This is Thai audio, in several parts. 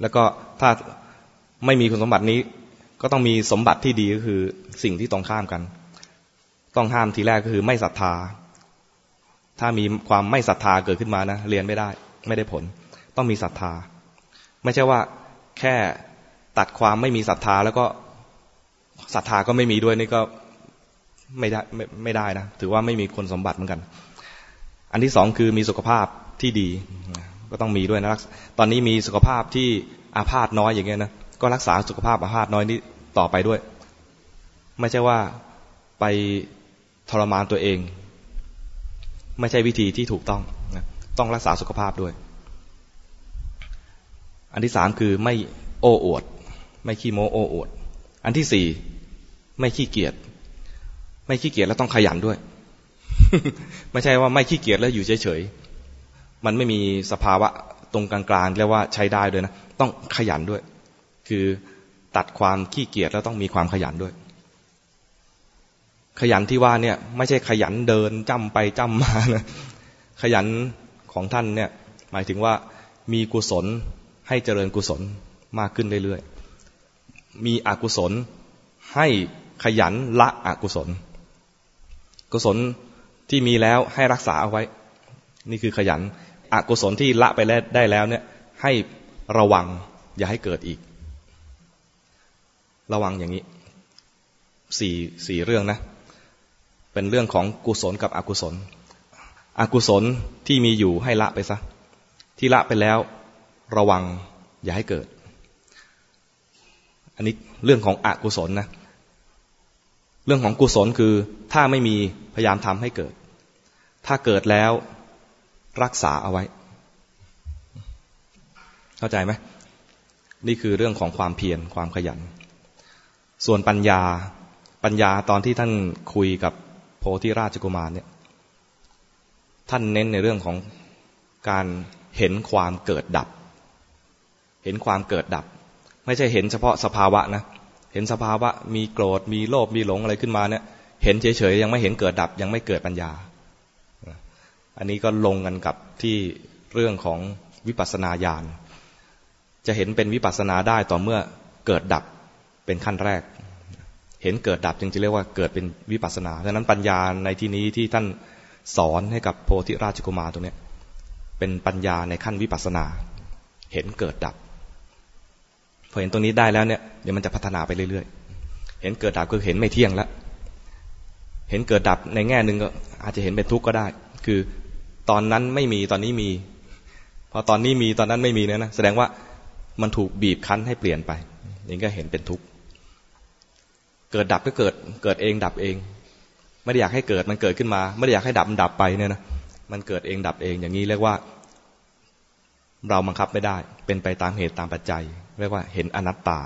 แล้วก็ถ้าไม่มีคุณสมบัตินี้ ก็ต้องมีสมบัติที่ดีก็คือสิ่งที่ตรงข้ามกัน ต้องห้ามทีแรกก็คือไม่ศรัทธา ถ้ามีความไม่ศรัทธาเกิดขึ้นมานะเรียนไม่ได้ ไม่ได้ผล ต้องมีศรัทธา ไม่ใช่ว่าแค่ตัดความไม่มีศรัทธา แล้วก็ศรัทธาก็ไม่มีด้วยนี่ก็ไม่ได้ไม่ไม่ได้นะถือว่าไม่มีคนสมบัติเหมือนกัน อันที่สองคือมีสุขภาพที่ดี ก็ต้องมีด้วยนะตอนนี้มีสุขภาพที่อาพาธน้อยอย่างเงี้ยนะก็รักษาสุขภาพอาพาธน้อยนี้ต่อไปด้วย ไม่ใช่ว่าไปทรมานตัวเอง ไม่ใช่วิธีที่ถูกต้องนะต้องรักษาสุขภาพด้วย อันที่สามคือไม่โอ้อวด ไม่ขี้โม้โอ้อวด อันที่สี่ไม่ขี้เกียจไม่ขี้เกียจแล้วต้องขยันด้วย ไม่ใช่ว่าไม่ขี้เกียจแล้วอยู่เฉยๆ มันไม่มีสภาวะตรงกลางๆเรียกว่าใช้ได้ด้วยนะ ต้องขยันด้วย คือตัดความขี้เกียจแล้วต้องมีความขยันด้วย ขยันที่ว่าเนี่ย ไม่ใช่ขยันเดินจ้ำไปจ้ำมานะขยันของท่านเนี่ย หมายถึงว่ามีกุศลให้เจริญกุศลมากขึ้นเรื่อยๆ มีอกุศลให้ขยันละอกุศล กุศลที่มีแล้วให้รักษาเอาไว้ นี่คือขยัน อกุศลที่ละไปได้แล้วเนี่ย ให้ระวังอย่าให้เกิดอีก ระวังอย่างนี้สี่สี่เรื่องนะ เป็นเรื่องของกุศลกับอกุศล อกุศลที่มีอยู่ให้ละไปซะ ที่ละไปแล้ว ระวังอย่าให้เกิด อันนี้เรื่องของอกุศลนะ เรื่องของกุศลคือถ้าไม่มีพยายามทำให้เกิด ถ้าเกิดแล้ว รักษาเอาไว้ เข้าใจไหมนี่คือเรื่องของความเพียรความขยัน ส่วนปัญญาปัญญาตอนที่ท่านคุยกับโพธิราชกุมารเนี่ย ท่านเน้นในเรื่องของการเห็นความเกิดดับ เห็นความเกิดดับ ไม่ใช่เห็นเฉพาะสภาวะนะเห็นสภาวะมีโกรธมีโลภมีหลงอะไรขึ้นมาเนี่ย เห็นเฉยๆยังไม่เห็นเกิดดับ ยังไม่เกิดปัญญา อันนี้ก็ลงกันกับที่เรื่องของวิปัสสนาญาณ จะเห็นเป็นวิปัสสนาได้ต่อเมื่อเกิดดับเป็นขั้นแรก เห็นเกิดดับจึงจะเรียกว่าเกิดเป็นวิปัสสนาดังนั้นปัญญาในที่นี้ที่ท่านสอนให้กับโพธิราชกุมารตรงนี้เป็นปัญญาในขั้นวิปัสสนา เห็นเกิดดับพอเห็นตรงนี้ได้แล้วเนี่ยเดี๋ยวมันจะพัฒนาไปเรื่อยๆ เห็นเกิดดับคือเห็นไม่เที่ยงแล้ว เห็นเกิดดับในแง่หนึ่งก็อาจจะเห็นเป็นทุกข์ก็ได้ คือ ตอนนั้นไม่มีตอนนี้มี พอตอนนี้มีตอนนั้นไม่มีเนี่ยนะแสดงว่ามันถูกบีบคั้นให้เปลี่ยนไปอย่างก็เห็นเป็นทุกข์เกิดดับก็เกิด เกิดเองดับเอง ไม่ได้อยากให้เกิดมันเกิดขึ้นมา ไม่ได้อยากให้ดับมันดับไปเนี่ยนะมันเกิดเองดับเองอย่างนี้เรียกว่า เราบังคับไม่ได้ เป็นไปตามเหตุตามปัจจัย เรียกว่าเห็นอนัตตา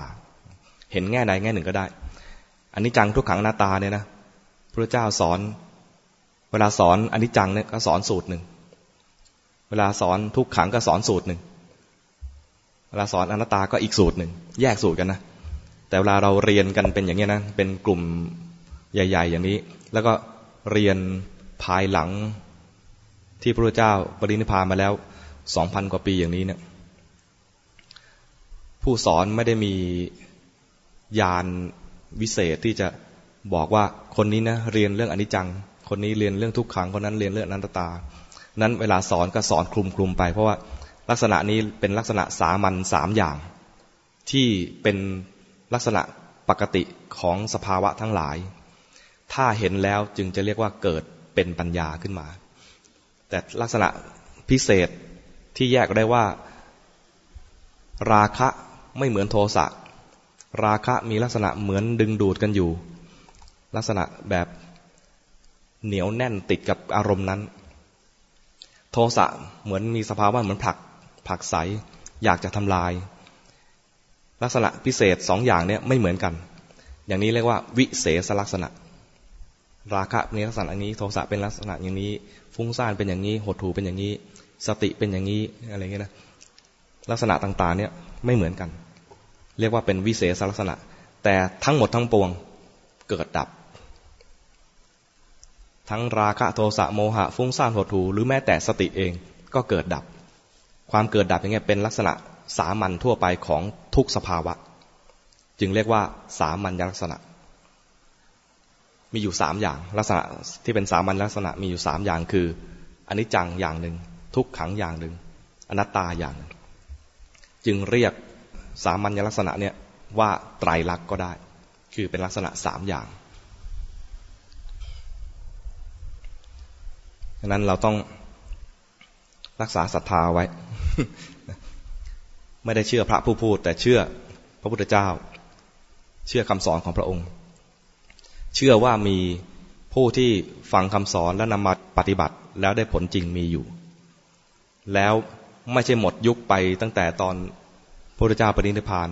เห็นแง่ใดแง่หนึ่งก็ได้ อันนี้จังทุกขังอนัตตาเนี่ยนะพระเจ้าสอน เวลาสอนอันนี้จังเนี่ยก็สอนสูตรหนึ่ง เวลาสอนทุกขังก็สอนสูตรหนึ่ง เวลาสอนอนัตตาก็อีกสูตรหนึ่ง แยกสูตรกันนะ แต่เวลาเราเรียนกันเป็นอย่างนี้นะ เป็นกลุ่มใหญ่ ๆ อย่างนี้ แล้วก็เรียนภายหลังที่พระเจ้าปรินิพพานมาแล้วสองพันกว่าปีอย่างนี้เนี่ย ผู้สอนไม่ได้มียานวิเศษที่จะบอกว่าคนนี้นะเรียนเรื่องอนิจจัง คนนี้เรียนเรื่องทุกขัง คนนั้นเรียนเรื่องอนัตตา นั้นเวลาสอนก็สอนคลุมคลุมไป เพราะว่าลักษณะนี้เป็นลักษณะสามัญสามอย่าง ที่เป็นลักษณะปกติของสภาวะทั้งหลาย ถ้าเห็นแล้วจึงจะเรียกว่าเกิดเป็นปัญญาขึ้นมา แต่ลักษณะพิเศษที่แยกได้ว่า ราคะไม่เหมือนโทสะราคะมีลักษณะเหมือนดึงดูดกันอยู่ ลักษณะแบบเหนียวแน่นติดกับอารมณ์นั้น โทสะเหมือนมีสภาวะเหมือนผลักผลักใส อยากจะทำลาย ลักษณะพิเศษสองอย่างเนี่ยไม่เหมือนกัน อย่างนี้เรียกว่า วิเศษลักษณะ ราคะเป็นลักษณะอย่างนี้ โทสะเป็นลักษณะอย่างนี้ ฟุ้งซ่านเป็นอย่างนี้ หดหูเป็นอย่างนี้ สติเป็นอย่างนี้อะไรเงี้ยนะลักษณะต่างๆเนี่ยไม่เหมือนกัน เรียกว่าเป็นวิเศษลักษณะ แต่ทั้งหมดทั้งปวงเกิดดับ ทั้งราคะโทสะโมหะฟุ้งซ่านหดหูหรือแม้แต่สติเองก็เกิดดับ ความเกิดดับอย่างเงี้ยเป็นลักษณะสามัญทั่วไปของทุกสภาวะ จึงเรียกว่าสามัญลักษณะ มีอยู่สามอย่างลักษณะที่เป็นสามัญลักษณะมีอยู่สามอย่างคืออนิจจังอย่างหนึ่งทุกขังอย่างหนึ่งอนัตตาอย่างหนึ่งจึงเรียกสามัญลักษณะเนี่ยว่าไตรลักษณ์ก็ได้ คือเป็นลักษณะสามอย่างะนั้นเราต้องรักษาศรัทธาไว้ ไม่ได้เชื่อพระผู้พูด แต่เชื่อพระพุทธเจ้า เชื่อคำสอนของพระองค์ เชื่อว่ามีผู้ที่ฟังคำสอนและนำมาปฏิบัติแล้วได้ผลจริงมีอยู่ แล้วไม่ใช่หมดยุคไปตั้งแต่ตอนพระพุทธเจ้าปรินิพาน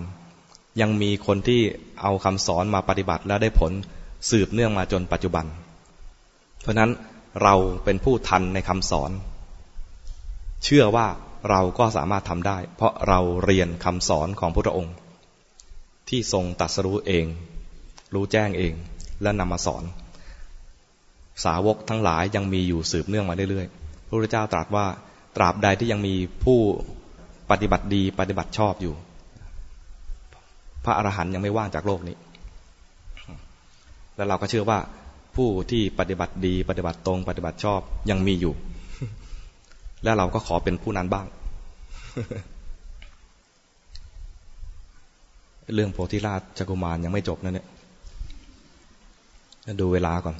ยังมีคนที่เอาคำสอนมาปฏิบัติแล้วได้ผลสืบเนื่องมาจนปัจจุบัน เพราะนั้น เราเป็นผู้ทันในคำสอน เชื่อว่าเราก็สามารถทำได้ เพราะเราเรียนคำสอนของพระองค์ ที่ทรงตัดสรู้เอง รู้แจ้งเอง และนำมาสอน สาวกทั้งหลายยังมีอยู่สืบเนื่องมาเรื่อยๆ พระพุทธเจ้าตรัสว่าตราบใดที่ยังมีผู้ปฏิบัติดีปฏิบัติชอบอยู่ พระอรหันต์ยังไม่ว่างจากโลกนี้ แล้วเราก็เชื่อว่า ผู้ที่ปฏิบัติดี ปฏิบัติตรง ปฏิบัติชอบยังมีอยู่ และเราก็ขอเป็นผู้นั้นบ้าง เรื่องโพธิราชจักุมารยังไม่จบนะเนี่ยดูเวลาก่อน